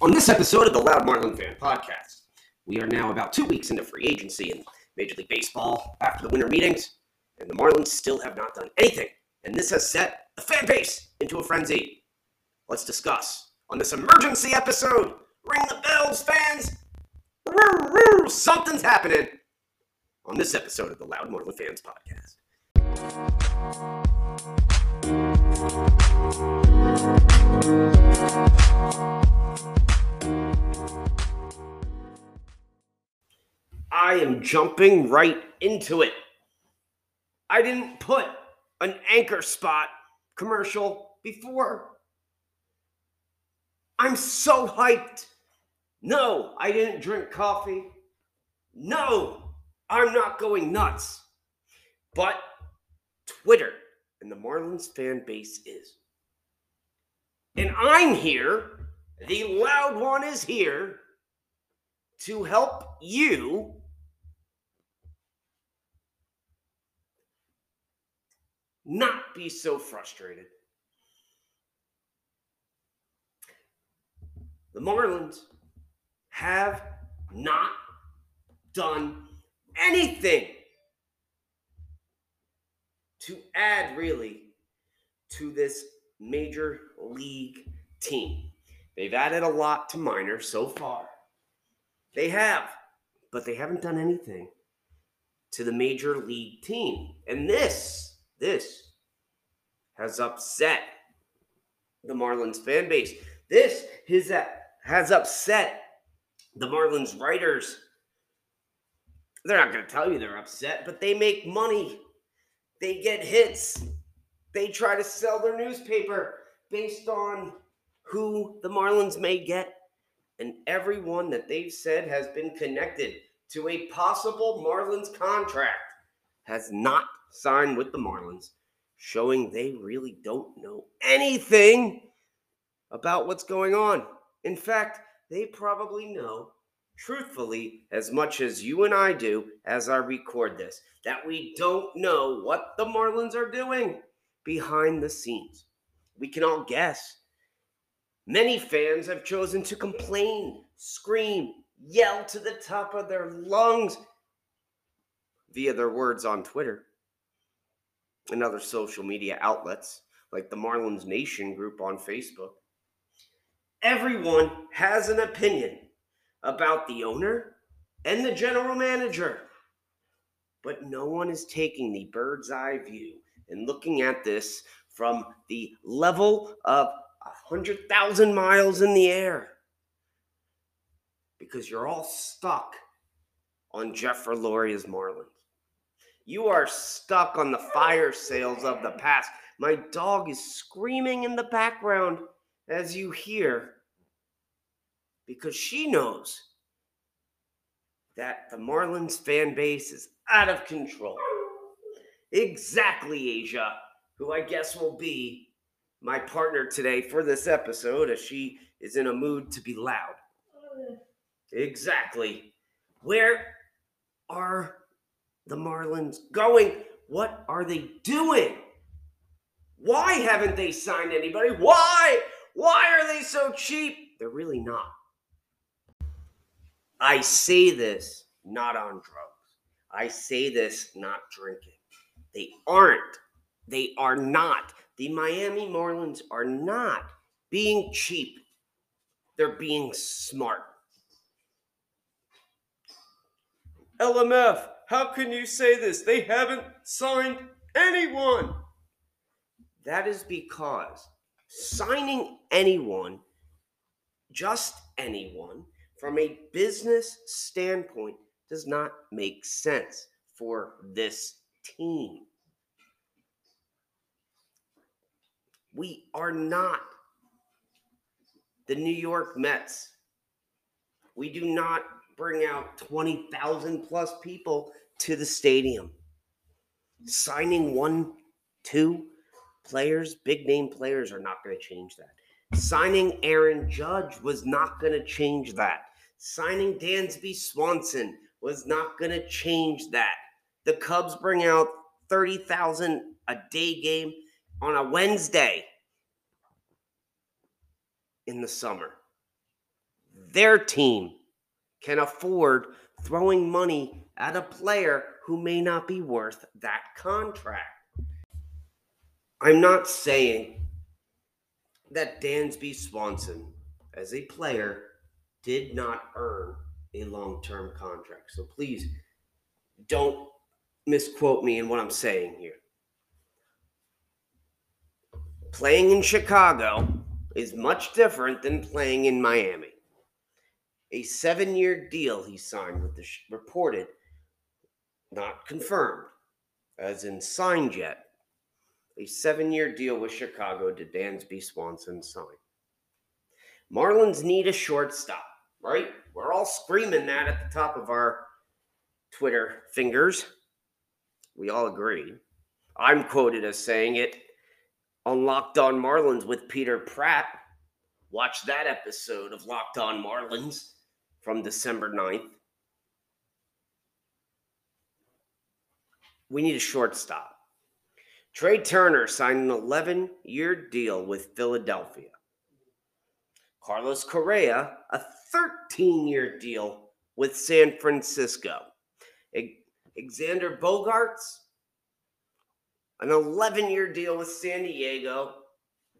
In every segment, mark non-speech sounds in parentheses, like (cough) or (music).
On this episode of the Loud Marlin Fan Podcast, we are now about two weeks into free agency in Major League Baseball after the winter meetings, and the Marlins still have not done anything. And this has set the fan base into a frenzy. Let's discuss on this emergency episode. Ring the bells, fans! Woo, woo, something's happening on this episode of the Loud Marlin Fans Podcast. I am jumping right into it. I didn't put an anchor spot commercial before. I'm so hyped. No, I didn't drink coffee. No, I'm not going nuts. But Twitter and the Marlins fan base is. And I'm here, the loud one is here to help you not be so frustrated. The Marlins have not done anything to add really to this major league team. They've added a lot to minor so far. They have, but they haven't done anything to the major league team. And this, this has upset the Marlins fan base. This has, has upset the Marlins writers. They're not going to tell you they're upset, but they make money. They get hits. They try to sell their newspaper based on who the Marlins may get and everyone that they've said has been connected to a possible Marlins contract has not signed with the Marlins, showing they really don't know anything about what's going on. In fact, they probably know, truthfully, as much as you and I do as I record this, that we don't know what the Marlins are doing behind the scenes. We can all guess Many fans have chosen to complain, scream, yell to the top of their lungs via their words on Twitter and other social media outlets like the Marlins Nation group on Facebook. Everyone has an opinion about the owner and the general manager, but no one is taking the bird's eye view and looking at this from the level of 100,000 miles in the air because you're all stuck on Jeff Loria's Marlins. You are stuck on the fire sales of the past. My dog is screaming in the background as you hear because she knows that the Marlins fan base is out of control. Exactly, Asia, who I guess will be my partner today for this episode as she is in a mood to be loud. Exactly. Where are the Marlins going? What are they doing? Why haven't they signed anybody? Why? Why are they so cheap? They're really not. I say this not on drugs. I say this not drinking. They aren't. They are not the Miami Marlins are not being cheap, they're being smart. LMF, how can you say this? They haven't signed anyone. That is because signing anyone, just anyone, from a business standpoint, does not make sense for this team. We are not the New York Mets. We do not bring out 20,000 plus people to the stadium. Signing one, two players, big name players, are not going to change that. Signing Aaron Judge was not going to change that. Signing Dansby Swanson was not going to change that. The Cubs bring out 30,000 a day game on a Wednesday in the summer. their team can afford throwing money at a player who may not be worth that contract. I'm not saying that Dansby Swanson, as a player, did not earn a long term contract. So please don't misquote me in what I'm saying here. Playing in Chicago is much different than playing in Miami. A seven year deal he signed with the reported, not confirmed, as in signed yet. A seven year deal with Chicago did Dansby Swanson sign. Marlins need a shortstop, right? We're all screaming that at the top of our Twitter fingers. We all agree. I'm quoted as saying it on Locked On Marlins with Peter Pratt. Watch that episode of Locked On Marlins from December 9th. We need a shortstop. Trea Turner signed an 11 year deal with Philadelphia. Carlos Correa, a 13 year deal with San Francisco. Xander Bogaerts, an 11 year deal with San Diego.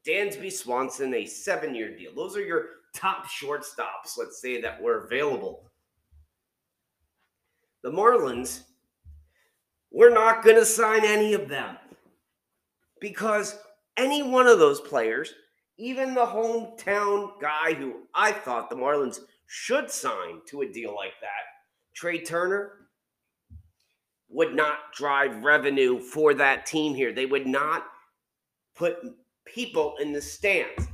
Dansby Swanson, a seven year deal. Those are your top shortstops, let's say, that were available. The Marlins, we're not going to sign any of them because any one of those players, even the hometown guy who I thought the Marlins should sign to a deal like that, Trea Turner, would not drive revenue for that team here. They would not put people in the stands.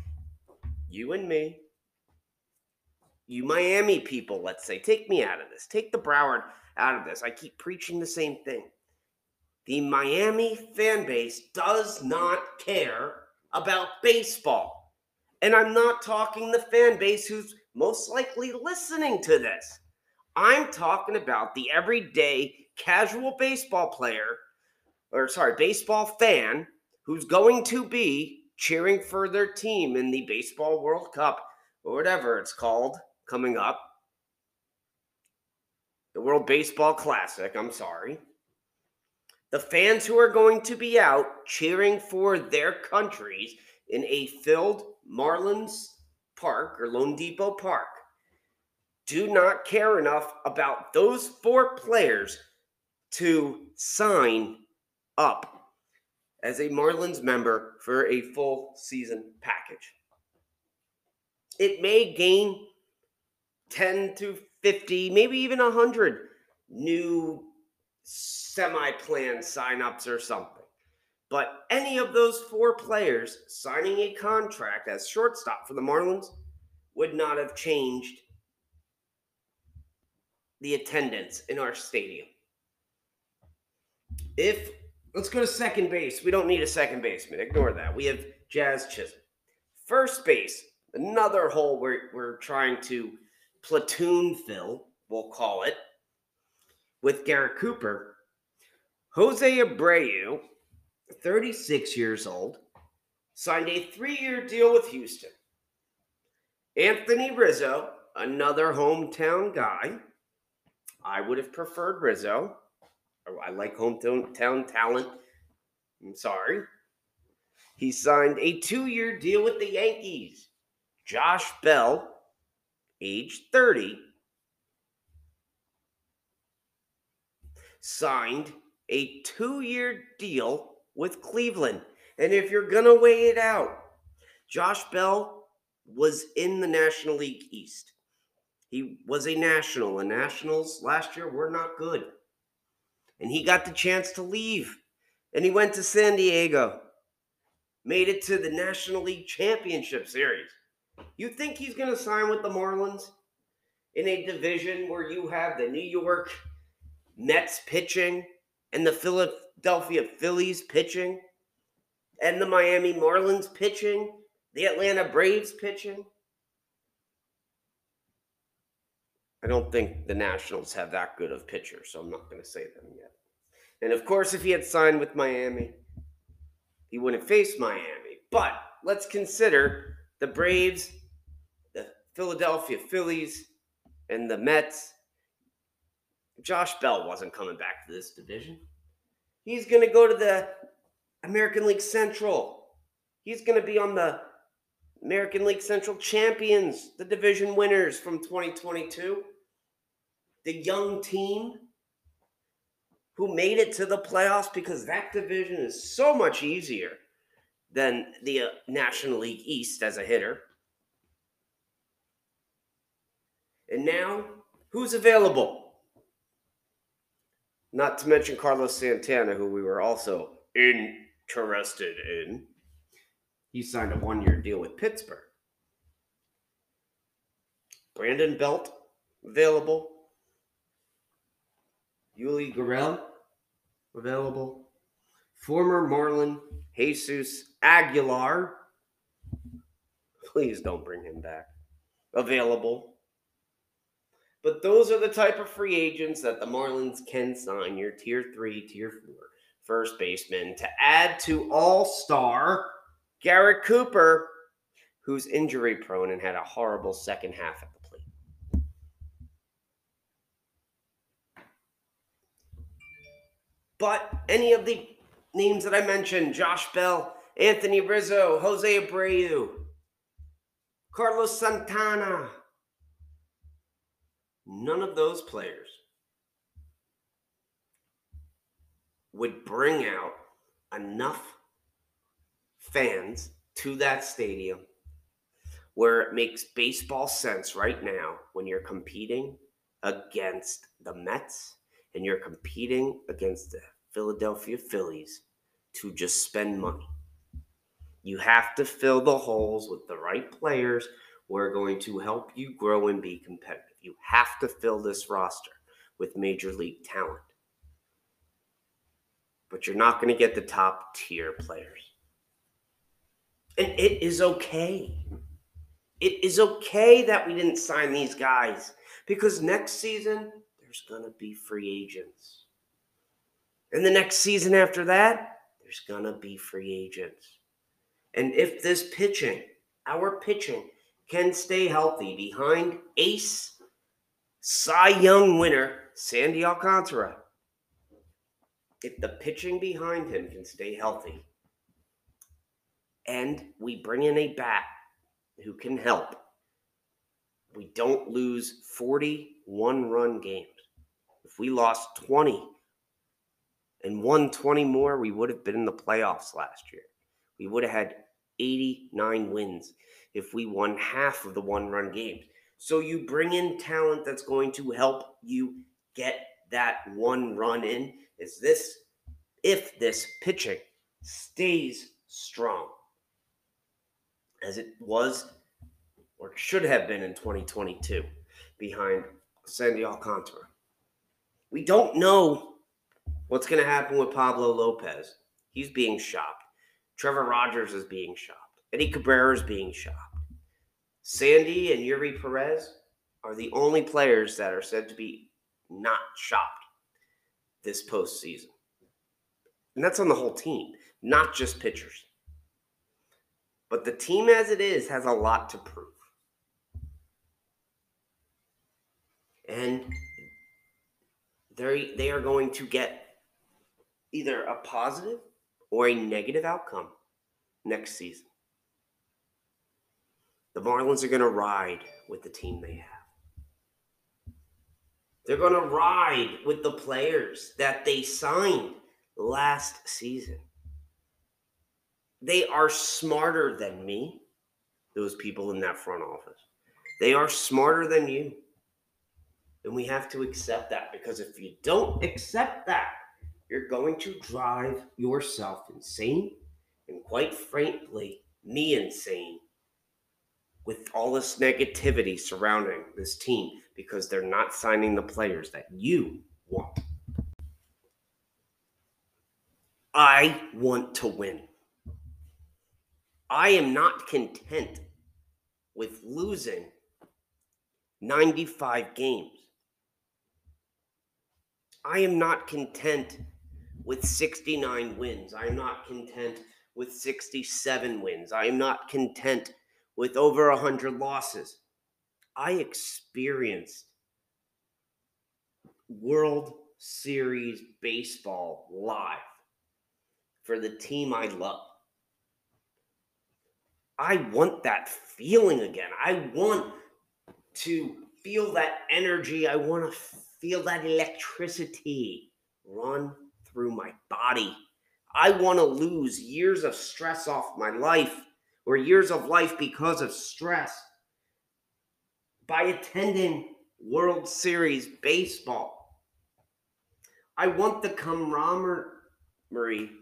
You and me, you Miami people, let's say, take me out of this. Take the Broward out of this. I keep preaching the same thing. The Miami fan base does not care about baseball. And I'm not talking the fan base who's most likely listening to this. I'm talking about the everyday casual baseball player, or sorry, baseball fan who's going to be cheering for their team in the Baseball World Cup or whatever it's called coming up. The World Baseball Classic, I'm sorry. The fans who are going to be out cheering for their countries in a filled Marlins Park or loanDepot Park do not care enough about those four players to sign up as a Marlins member for a full season package. It may gain 10 to 50, maybe even 100 new semi planned signups or something. But any of those four players signing a contract as shortstop for the Marlins would not have changed the attendance in our stadium. If let's go to second base, we don't need a second baseman. Ignore that. We have Jazz Chisholm. First base, another hole we're, we're trying to platoon fill, we'll call it, with Garrett Cooper. Jose Abreu, 36 years old, signed a three year deal with Houston. Anthony Rizzo, another hometown guy. I would have preferred Rizzo. Oh, I like hometown talent. I'm sorry. He signed a two year deal with the Yankees. Josh Bell, age 30, signed a two year deal with Cleveland. And if you're going to weigh it out, Josh Bell was in the National League East. He was a national, and nationals last year were not good and he got the chance to leave. And he went to San Diego, made it to the National League Championship Series. You think he's going to sign with the Marlins in a division where you have the New York Mets pitching and the Philadelphia Phillies pitching and the Miami Marlins pitching, the Atlanta Braves pitching? I don't think the Nationals have that good of pitchers, so I'm not going to say them yet. And of course, if he had signed with Miami, he wouldn't face Miami. But let's consider the Braves, the Philadelphia Phillies and the Mets, Josh Bell wasn't coming back to this division. He's going to go to the American League Central. He's going to be on the American League Central champions, the division winners from 2022. The young team who made it to the playoffs because that division is so much easier than the uh, National League East as a hitter. And now, who's available? Not to mention Carlos Santana, who we were also interested in. He signed a one year deal with Pittsburgh. Brandon Belt, available. Yuli Gurriel, available. Former Marlin Jesus Aguilar. Please don't bring him back. Available. But those are the type of free agents that the Marlins can sign your tier three, tier four first baseman to add to all star Garrett Cooper, who's injury prone and had a horrible second half at the plate. But any of the names that I mentioned Josh Bell, Anthony Rizzo, Jose Abreu, Carlos Santana none of those players would bring out enough fans to that stadium where it makes baseball sense right now when you're competing against the Mets and you're competing against the Philadelphia Phillies to just spend money. You have to fill the holes with the right players who are going to help you grow and be competitive. You have to fill this roster with major league talent. But you're not going to get the top tier players. And it is okay. It is okay that we didn't sign these guys because next season, there's going to be free agents. And the next season after that, there's going to be free agents. And if this pitching, our pitching, can stay healthy behind ace Cy Young winner, Sandy Alcantara, if the pitching behind him can stay healthy and we bring in a bat who can help, we don't lose 41 run games. If we lost 20 and won 20 more, we would have been in the playoffs last year. We would have had 89 wins if we won half of the one run games. So you bring in talent that's going to help you get that one run in. Is this if this pitching stays strong as it was or should have been in 2022 behind Sandy Alcantara? We don't know what's going to happen with Pablo Lopez. He's being shopped. Trevor Rogers is being shopped. Eddie Cabrera is being shopped. Sandy and Eury Perez are the only players that are said to be not shopped this postseason. And that's on the whole team, not just pitchers. But the team as it is has a lot to prove. And they they are going to get either a positive or a negative outcome next season. The Marlins are going to ride with the team they have. They're going to ride with the players that they signed last season. They are smarter than me, those people in that front office. They are smarter than you. And we have to accept that because if you don't accept that, you're going to drive yourself insane and, quite frankly, me insane with all this negativity surrounding this team because they're not signing the players that you want. I want to win. I am not content with losing 95 games. I am not content with 69 wins. I am not content with 67 wins. I am not content with over 100 losses. I experienced World Series baseball live for the team I love. I want that feeling again. I want to feel that energy. I want to feel that electricity run through my body. I want to lose years of stress off my life or years of life because of stress by attending World Series baseball. I want the camaraderie,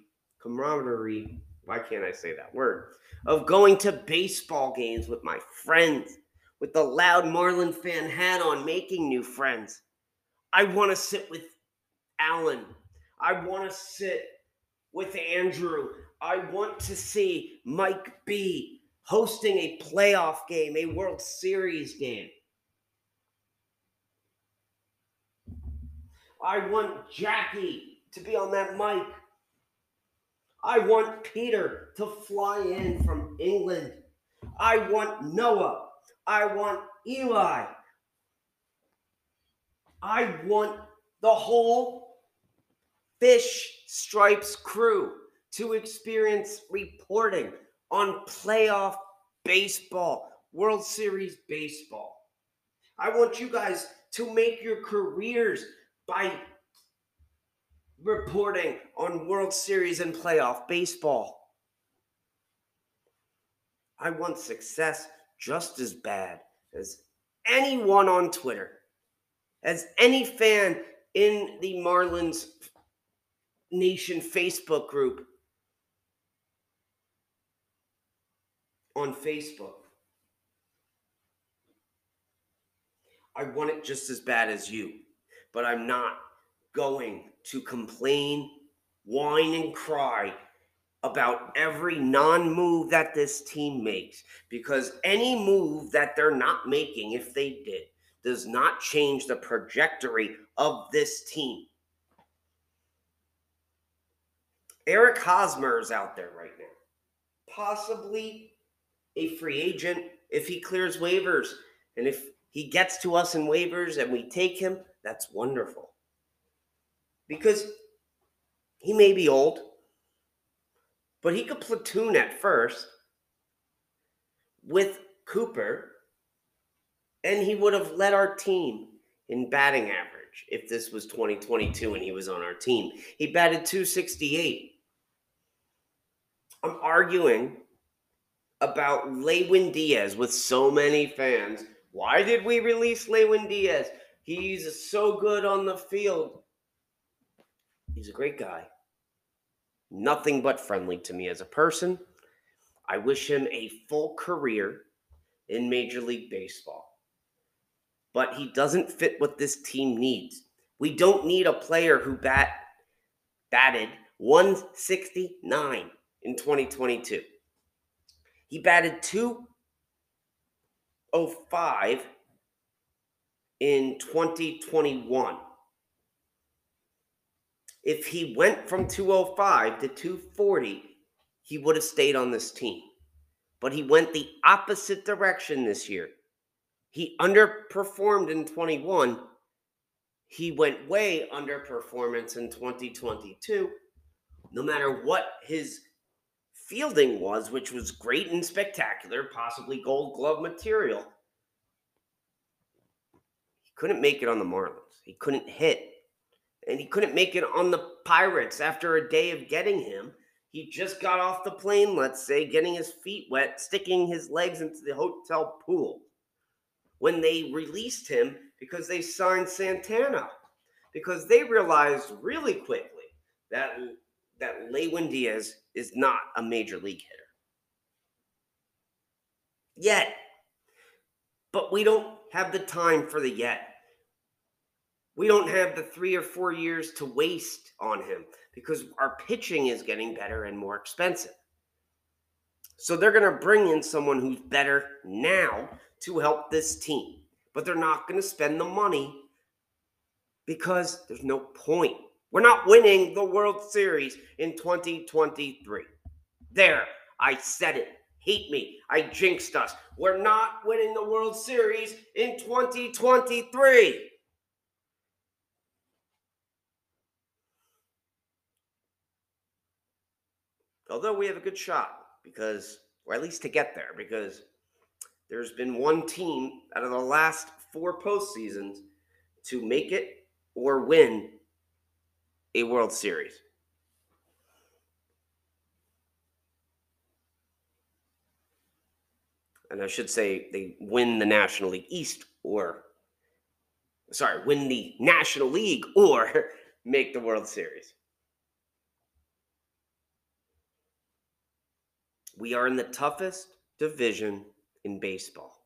camaraderie, why can't I say that word? Of going to baseball games with my friends, with the loud Marlin fan hat on, making new friends. I want to sit with Alan. I want to sit with Andrew. I want to see Mike B hosting a playoff game, a World Series game. I want Jackie to be on that mic. I want Peter to fly in from England. I want Noah. I want Eli. I want the whole Fish Stripes crew to experience reporting on playoff baseball, World Series baseball. I want you guys to make your careers by reporting on World Series and playoff baseball. I want success just as bad as anyone on Twitter, as any fan in the Marlins Nation Facebook group on Facebook. I want it just as bad as you, but I'm not going to complain, whine, and cry about every non move that this team makes because any move that they're not making, if they did, does not change the trajectory of this team. Eric Hosmer is out there right now. Possibly a free agent if he clears waivers. And if he gets to us in waivers and we take him, that's wonderful. Because he may be old, but he could platoon at first with Cooper, and he would have led our team in batting average if this was 2022 and he was on our team. He batted 268. I'm arguing about Lewin Diaz with so many fans. Why did we release Lewin Diaz? He's so good on the field. He's a great guy. Nothing but friendly to me as a person. I wish him a full career in Major League Baseball. But he doesn't fit what this team needs. We don't need a player who bat batted 169 in 2022. He batted 205 in 2021. If he went from 205 to 240, he would have stayed on this team. But he went the opposite direction this year. He underperformed in 21. He went way underperformance in 2022 no matter what his fielding was, which was great and spectacular, possibly gold glove material, he couldn't make it on the Marlins. He couldn't hit. And he couldn't make it on the Pirates after a day of getting him. He just got off the plane, let's say, getting his feet wet, sticking his legs into the hotel pool. When they released him because they signed Santana, because they realized really quickly that that Lewin Diaz is not a major league hitter. Yet. But we don't have the time for the yet. We don't have the three or four years to waste on him because our pitching is getting better and more expensive. So they're going to bring in someone who's better now to help this team. But they're not going to spend the money because there's no point. We're not winning the World Series in 2023. There, I said it. Hate me. I jinxed us. We're not winning the World Series in 2023. Although we have a good shot because, or at least to get there, because there's been one team out of the last four postseasons to make it or win a World Series. And I should say they win the National League East or, sorry, win the National League or (laughs) make the World Series. We are in the toughest division in baseball.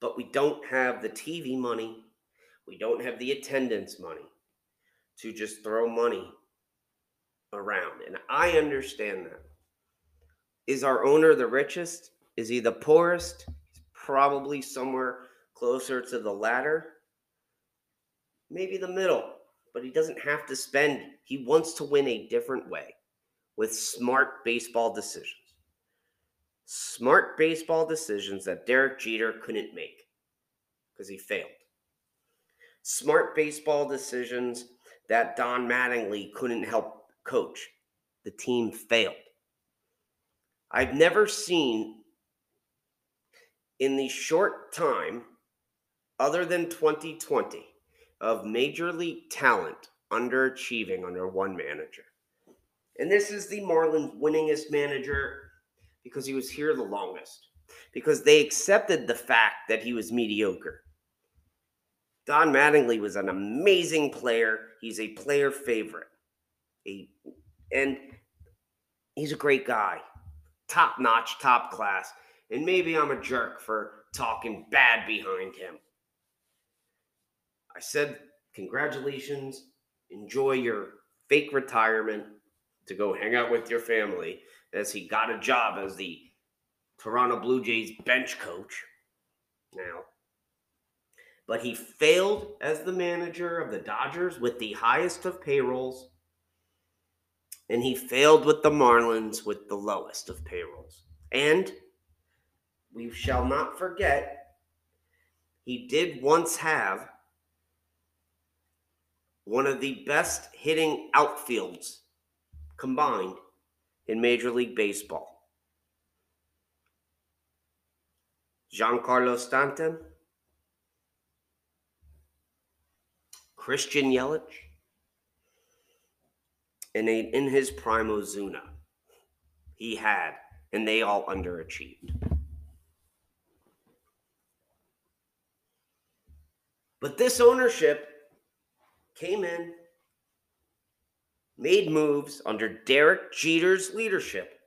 But we don't have the TV money, we don't have the attendance money to just throw money around. And I understand that. Is our owner the richest? Is he the poorest? He's probably somewhere closer to the latter. Maybe the middle, but he doesn't have to spend. He wants to win a different way with smart baseball decisions. Smart baseball decisions that Derek Jeter couldn't make because he failed. Smart baseball decisions that Don Mattingly couldn't help coach. The team failed. I've never seen in the short time, other than 2020, of major league talent underachieving under one manager. And this is the Marlins' winningest manager because he was here the longest, because they accepted the fact that he was mediocre. Don Mattingly was an amazing player. He's a player favorite. He, and he's a great guy, top notch, top class. And maybe I'm a jerk for talking bad behind him. I said, congratulations. Enjoy your fake retirement to go hang out with your family as he got a job as the Toronto Blue Jays bench coach now. But he failed as the manager of the Dodgers with the highest of payrolls, and he failed with the Marlins with the lowest of payrolls. And we shall not forget, he did once have one of the best hitting outfields combined in Major League Baseball. Giancarlo Stanton, Christian Yelich, and in his prime Ozuna. He had, and they all underachieved. But this ownership came in made moves under Derek Jeter's leadership.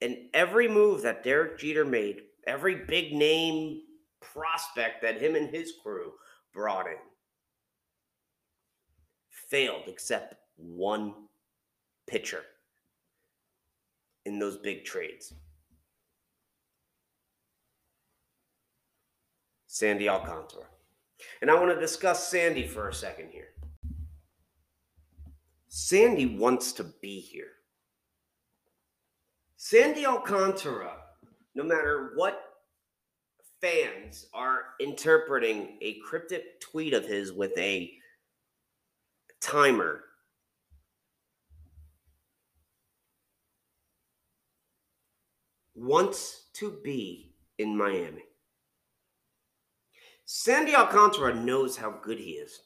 And every move that Derek Jeter made, every big name prospect that him and his crew brought in, failed except one pitcher in those big trades. Sandy Alcantara. And I want to discuss Sandy for a second here. Sandy wants to be here. Sandy Alcantara, no matter what fans are interpreting a cryptic tweet of his with a timer, wants to be in Miami. Sandy Alcantara knows how good he is.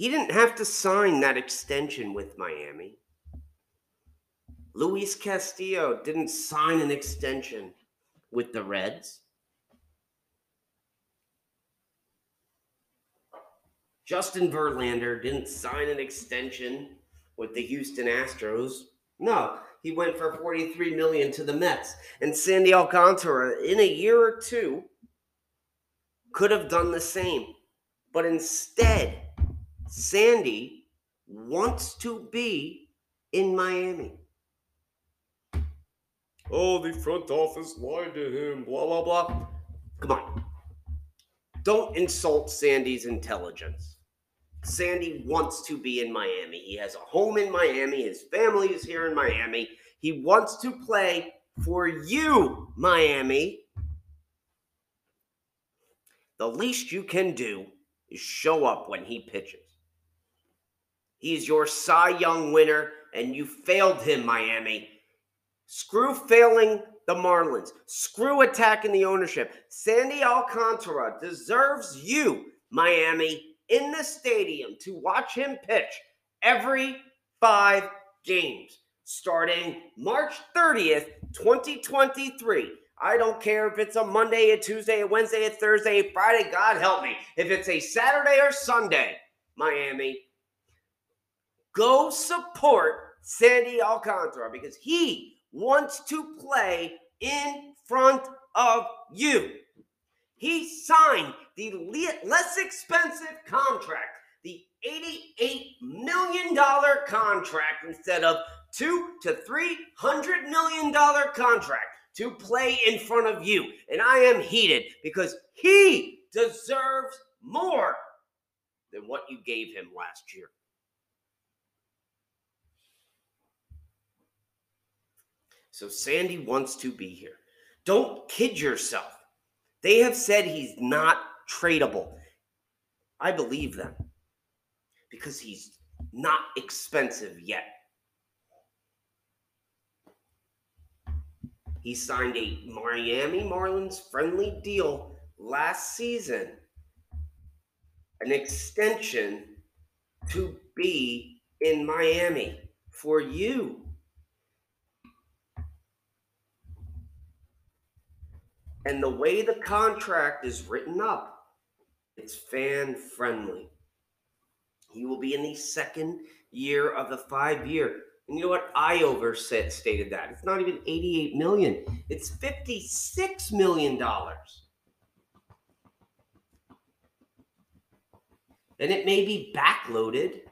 He didn't have to sign that extension with Miami. Luis Castillo didn't sign an extension with the Reds. Justin Verlander didn't sign an extension with the Houston Astros. No, he went for 43 million to the Mets. And Sandy Alcantara in a year or two could have done the same. But instead, Sandy wants to be in Miami. Oh, the front office lied to him, blah, blah, blah. Come on. Don't insult Sandy's intelligence. Sandy wants to be in Miami. He has a home in Miami. His family is here in Miami. He wants to play for you, Miami. The least you can do is show up when he pitches. He's your Cy Young winner, and you failed him, Miami. Screw failing the Marlins. Screw attacking the ownership. Sandy Alcantara deserves you, Miami, in the stadium to watch him pitch every five games starting March 30th, 2023. I don't care if it's a Monday, a Tuesday, a Wednesday, a Thursday, a Friday. God help me. If it's a Saturday or Sunday, Miami, go support Sandy Alcantara because he wants to play in front of you. He signed the less expensive contract, the $88 million contract instead of two to three hundred million dollar contract to play in front of you. And I am heated because he deserves more than what you gave him last year. So Sandy wants to be here. Don't kid yourself. They have said he's not tradable. I believe them because he's not expensive yet. He signed a Miami Marlins friendly deal last season, an extension to be in Miami for you. And the way the contract is written up, it's fan friendly. He will be in the second year of the five year and you know what? Iover said stated that. It's not even 88 million. It's 56 million dollars. And it may be backloaded,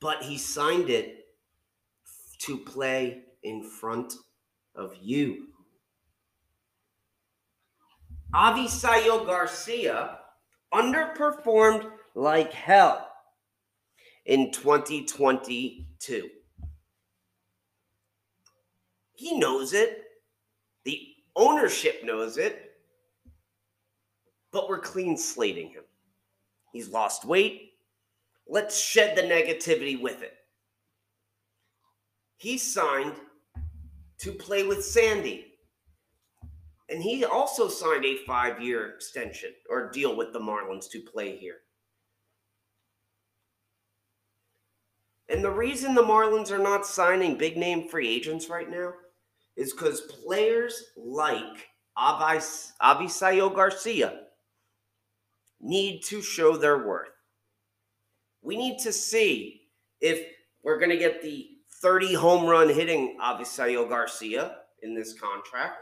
but he signed it to play in front of you. Avisail Garcia underperformed like hell in 2022. He knows it. The ownership knows it. But we're clean slating him. He's lost weight. Let's shed the negativity with it. He signed to play with Sandy. And he also signed a five year extension or deal with the Marlins to play here. And the reason the Marlins are not signing big name free agents right now is because players like Avis, Avisail Garcia need to show their worth. We need to see if we're going to get the 30 home run hitting Avisail Garcia in this contract,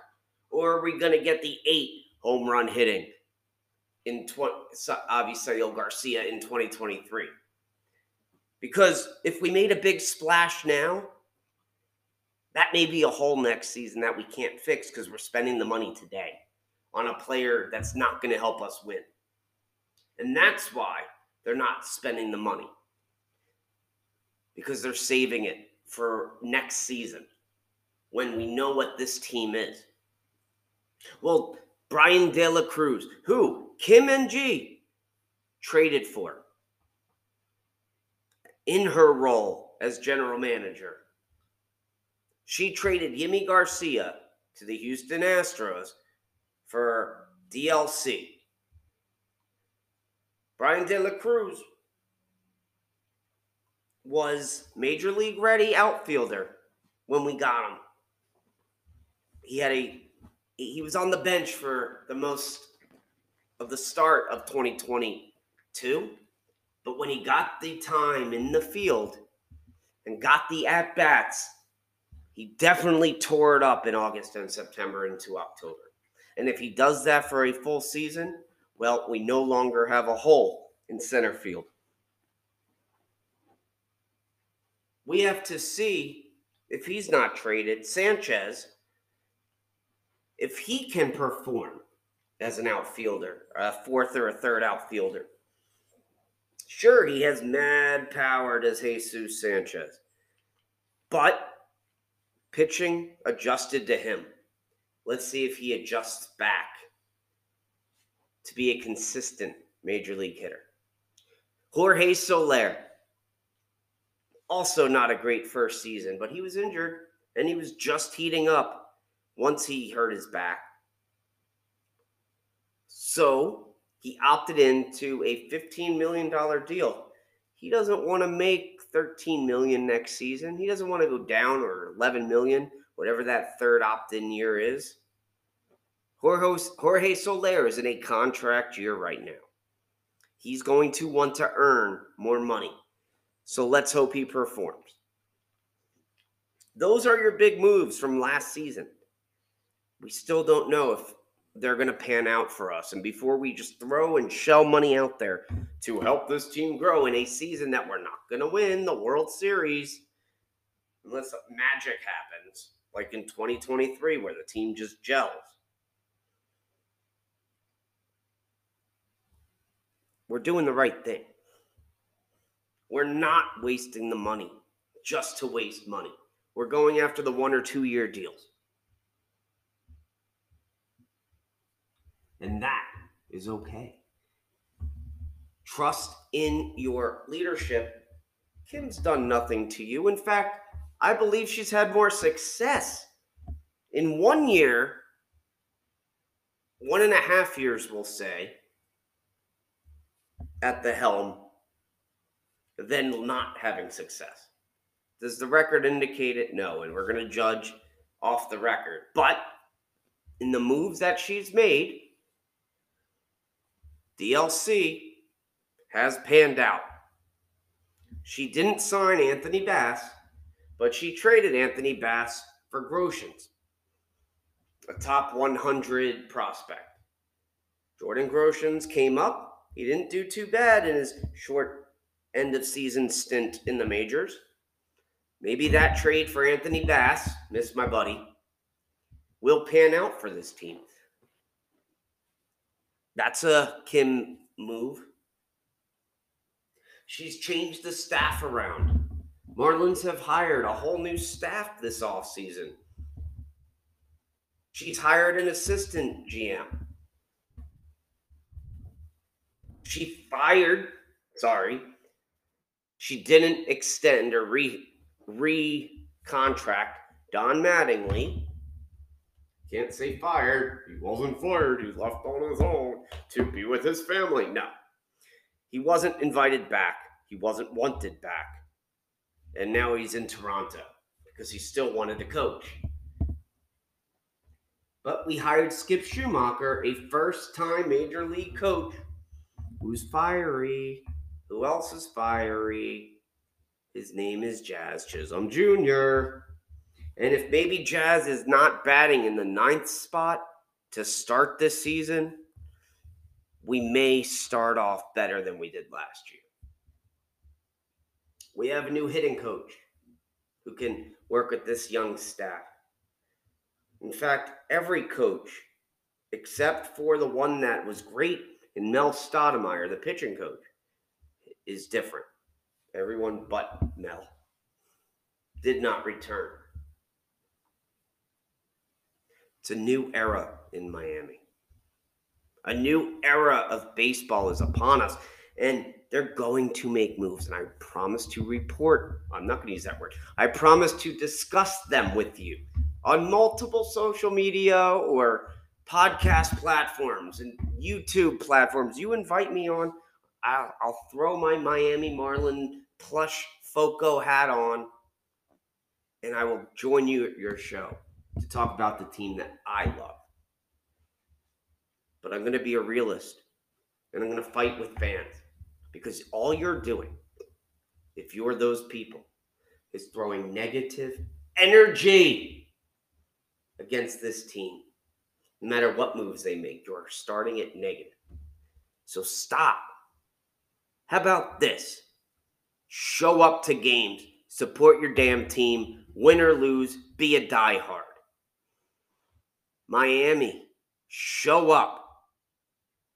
or are we going to get the eight home run hitting in 20, Avisail Garcia in 2023? Because if we made a big splash now, that may be a hole next season that we can't fix because we're spending the money today on a player that's not going to help us win. And that's why they're not spending the money because they're saving it for next season when we know what this team is. Well, Bryan De La Cruz, who Kim Ng traded for in her role as general manager. She traded Yimi Garcia to the Houston Astros for DLC. Bryan De La Cruz was major league ready outfielder when we got him. He had a he was on the bench for the most of the start of 2022 but when he got the time in the field and got the at bats, he definitely tore it up in August and September into October. And if he does that for a full season, well, we no longer have a hole in center field. We have to see if he's not traded, Sanchez, if he can perform as an outfielder, a fourth or a third outfielder Sure, he has mad power, does Jesus Sanchez. But pitching adjusted to him. Let's see if he adjusts back to be a consistent major league hitter. Jorge Soler, also not a great first season, but he was injured and he was just heating up once he hurt his back. So he opted into a $15 million deal. He doesn't want to make 13 million next season. He doesn't want to go down or 11 million, whatever that third opt-in year is. Jorge, Jorge Soler is in a contract year right now. He's going to want to earn more money. So let's hope he performs. Those are your big moves from last season. We still don't know if they're going to pan out for us. And before we just throw and shell money out there to help this team grow in a season that we're not going to win the World Series, unless magic happens, like in 2023, where the team just gels. We're doing the right thing. We're not wasting the money just to waste money. We're going after the one or two year deals. And that is okay. Trust in your leadership. Kim's done nothing to you. In fact, I believe she's had more success in one year, one and a half years, we'll say, at the helm than not having success. Does the record indicate it? No. And we're going to judge off the record. But in the moves that she's made, DLC has panned out. She didn't sign Anthony Bass, but she traded Anthony Bass for Groshans, a top 100 prospect. Jordan Groshans came up. He didn't do too bad in his short end of season stint in the majors. Maybe that trade for Anthony Bass, miss my buddy, will pan out for this team. That's a Kim move. She's changed the staff around. Marlins have hired a whole new staff this offseason. She's hired an assistant GM. She fired, sorry, she didn't extend or re re contract Don Mattingly can't say fired. He wasn't fired. He left on his own to be with his family. No. He wasn't invited back. He wasn't wanted back. And now he's in Toronto because he still wanted to coach. But we hired Skip Schumaker, a first time major league coach who's fiery. Who else is fiery? His name is Jazz Chisholm Jr. And if maybe Jazz is not batting in the ninth spot to start this season, we may start off better than we did last year. We have a new hitting coach who can work with this young staff. In fact, every coach, except for the one that was great in Mel Stottlemyre, the pitching coach, is different. Everyone but Mel did not return. It's a new era in Miami. A new era of baseball is upon us, and they're going to make moves. And I promise to report, I'm not going to use that word, I promise to discuss them with you on multiple social media or podcast platforms and YouTube platforms. You invite me on, I'll, I'll throw my Miami Marlin plush Foco hat on, and I will join you at your show to talk about the team that I love. But I'm going to be a realist and I'm going to fight with fans because all you're doing, if you're those people, is throwing negative energy against this team. No matter what moves they make, you're starting it negative. So stop. How about this? Show up to games, support your damn team, win or lose, be a diehard. Miami, show up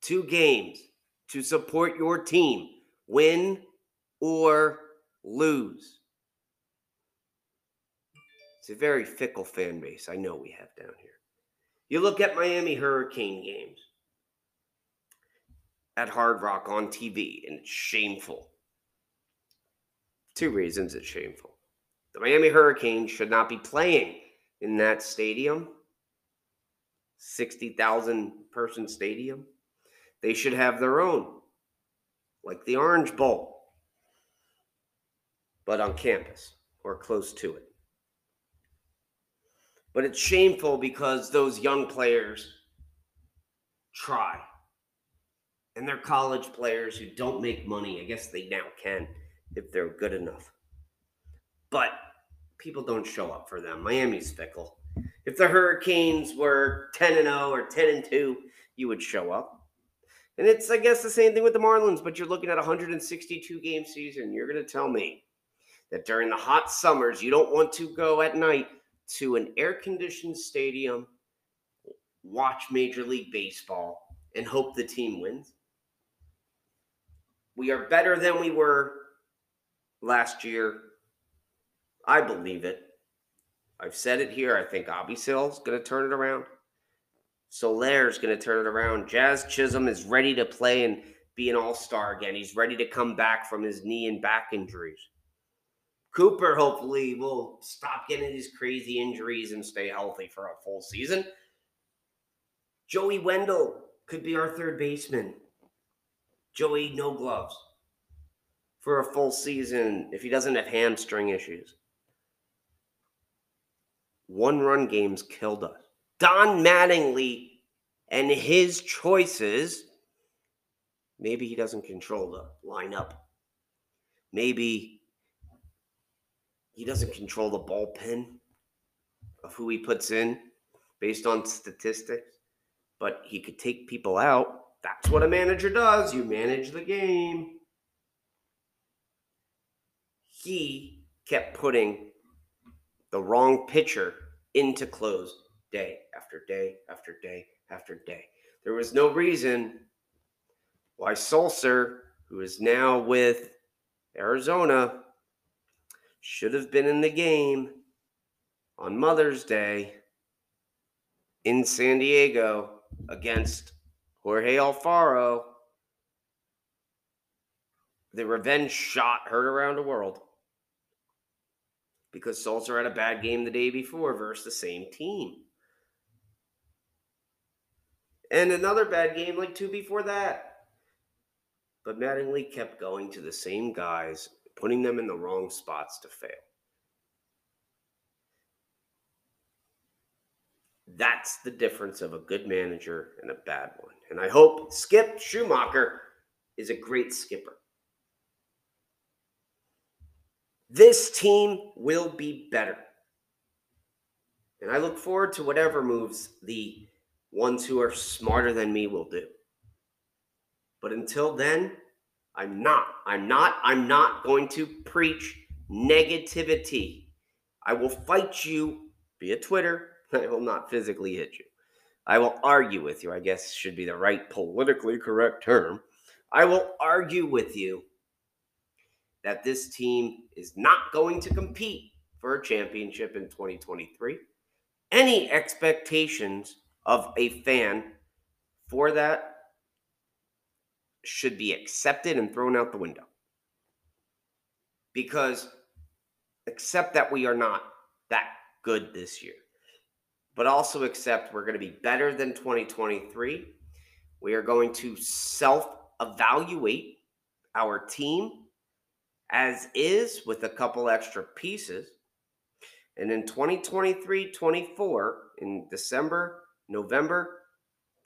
two games to support your team, win or lose. It's a very fickle fan base, I know we have down here. You look at Miami Hurricane games at Hard Rock on TV, and it's shameful. Two reasons it's shameful. The Miami Hurricanes should not be playing in that stadium, 60,000 person stadium. They should have their own, like the Orange Bowl, but on campus or close to it. But it's shameful because those young players try. And they're college players who don't make money. I guess they now can if they're good enough. But people don't show up for them. Miami's fickle. If the Hurricanes were 10 and 0 or 10 and 2, you would show up. And it's, I guess, the same thing with the Marlins, but you're looking at a 162 game season. You're going to tell me that during the hot summers, you don't want to go at night to an air conditioned stadium, watch Major League Baseball, and hope the team wins. We are better than we were last year. I believe it. I've said it here. I think Avisail's going to turn it around. Soler's going to turn it around. Jazz Chisholm is ready to play and be an all star again. He's ready to come back from his knee and back injuries. Cooper hopefully will stop getting these crazy injuries and stay healthy for a full season. Joey Wendle could be our third baseman. Joey, no gloves for a full season if he doesn't have hamstring issues. One run games killed us. Don Mattingly and his choices. Maybe he doesn't control the lineup. Maybe he doesn't control the bullpen of who he puts in based on statistics, but he could take people out. That's what a manager does. You manage the game. He kept putting the wrong pitcher into close day after day after day after day. There was no reason why Sulser, who is now with Arizona, should have been in the game on Mother's Day in San Diego against Jorge Alfaro. The revenge shot heard around the world because Sulser had a bad game the day before versus the same team. And another bad game like two before that. But Mattingly kept going to the same guys putting them in the wrong spots to fail. That's the difference of a good manager and a bad one. And I hope Skip Schumaker is a great skipper. This team will be better. And I look forward to whatever moves the ones who are smarter than me will do. But until then, I'm not. I'm not. I'm not going to preach negativity. I will fight you via Twitter. (laughs) I will not physically hit you. I will argue with you, I guess should be the right politically correct term. I will argue with you that this team is not going to compete for a championship in 2023. Any expectations of a fan for that should be accepted and thrown out the window. Because accept that we are not that good this year, but also accept we're going to be better than 2023. We are going to self evaluate our team as is with a couple extra pieces. And in 2023 24, in December, November,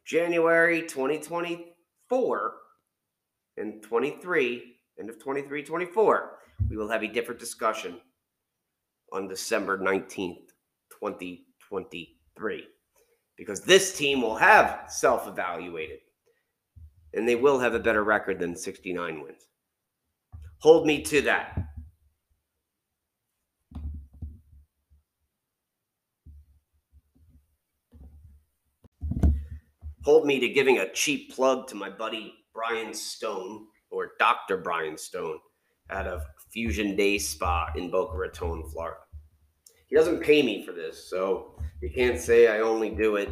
January 2024, in 23, end of 23, 24, we will have a different discussion on December 19th, 2023. Because this team will have self evaluated and they will have a better record than 69 wins. Hold me to that. Hold me to giving a cheap plug to my buddy Brian Stone or Dr. Brian Stone out of Fusion Day Spa in Boca Raton, Florida. He doesn't pay me for this, so you can't say I only do it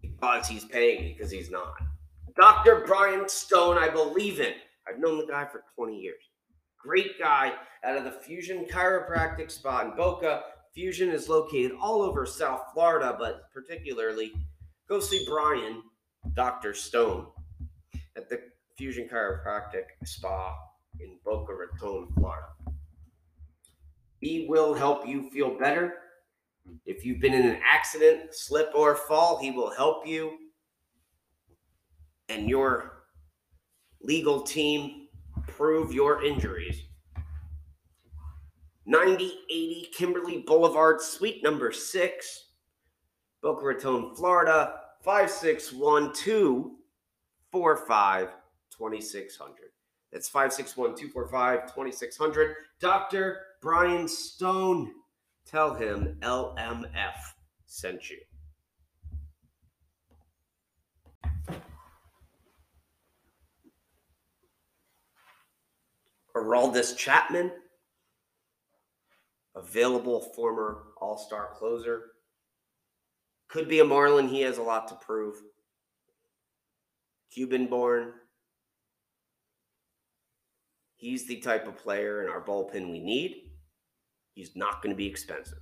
because he's paying me, because he's not. Dr. Brian Stone, I believe in. I've known the guy for 20 years. Great guy out of the Fusion Chiropractic Spa in Boca. Fusion is located all over South Florida, but particularly go see Brian, Dr. Stone, at the Fusion Chiropractic Spa in Boca Raton, Florida. He will help you feel better. If you've been in an accident, slip, or fall, he will help you and your legal team prove your injuries. 9080 Kimberly Boulevard, suite number six, Boca Raton, Florida, 561 245 2600. That's 561 245 2600. Dr. Brian Stone. Tell him LMF sent you. Aroldis Chapman, available former All Star closer. Could be a Marlin. He has a lot to prove. Cuban born. He's the type of player in our bullpen we need. He's not going to be expensive.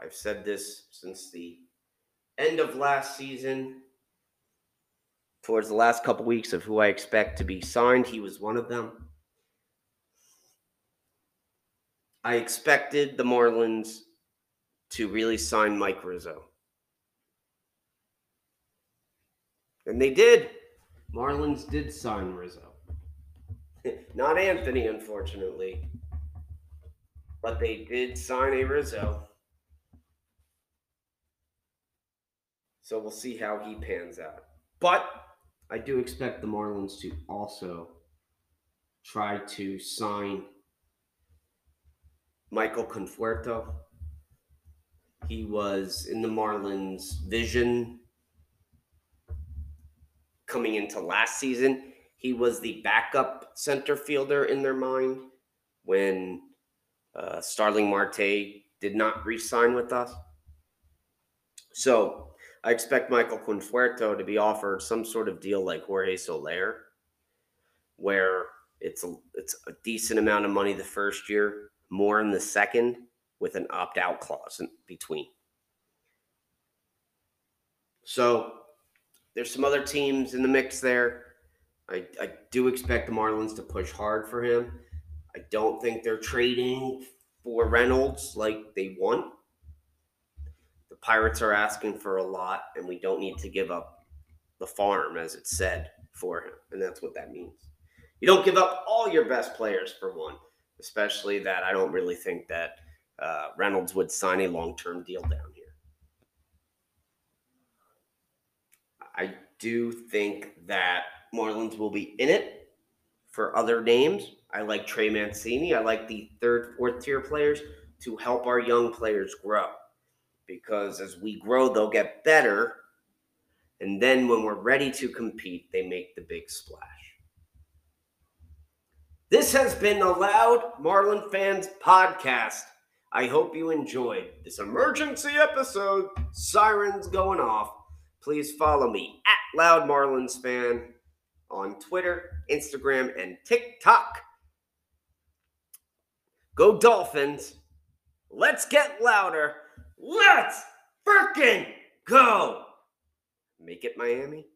I've said this since the end of last season. Towards the last couple weeks of who I expect to be signed, he was one of them. I expected the Marlins to really sign Mike Rizzo. And they did. Marlins did sign Rizzo. (laughs) Not Anthony, unfortunately. But they did sign a Rizzo. So we'll see how he pans out. But I do expect the Marlins to also try to sign Michael Conforto. He was in the Marlins' vision coming into last season. He was the backup center fielder in their mind when uh, Starling Marte did not re sign with us. So I expect Michael Conforto to be offered some sort of deal like Jorge Soler, where it's a, it's a decent amount of money the first year more in the second with an opt out clause in between. So there's some other teams in the mix there. I, I do expect the Marlins to push hard for him. I don't think they're trading for Reynolds like they want. The Pirates are asking for a lot, and we don't need to give up the farm, as it said, for him. And that's what that means. You don't give up all your best players for one especially that I don't really think that uh, Reynolds would sign a long term deal down here. I do think that Marlins will be in it for other names. I like Trey Mancini. I like the third, fourth tier players to help our young players grow because as we grow, they'll get better. And then when we're ready to compete, they make the big splash. This has been the Loud Marlin Fans Podcast. I hope you enjoyed this emergency episode. Sirens going off. Please follow me at Loud Marlins Fan on Twitter, Instagram, and TikTok. Go Dolphins. Let's get louder. Let's freaking go. Make it Miami.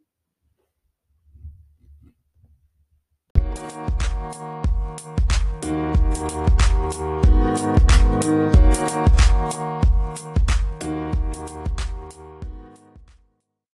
Thank you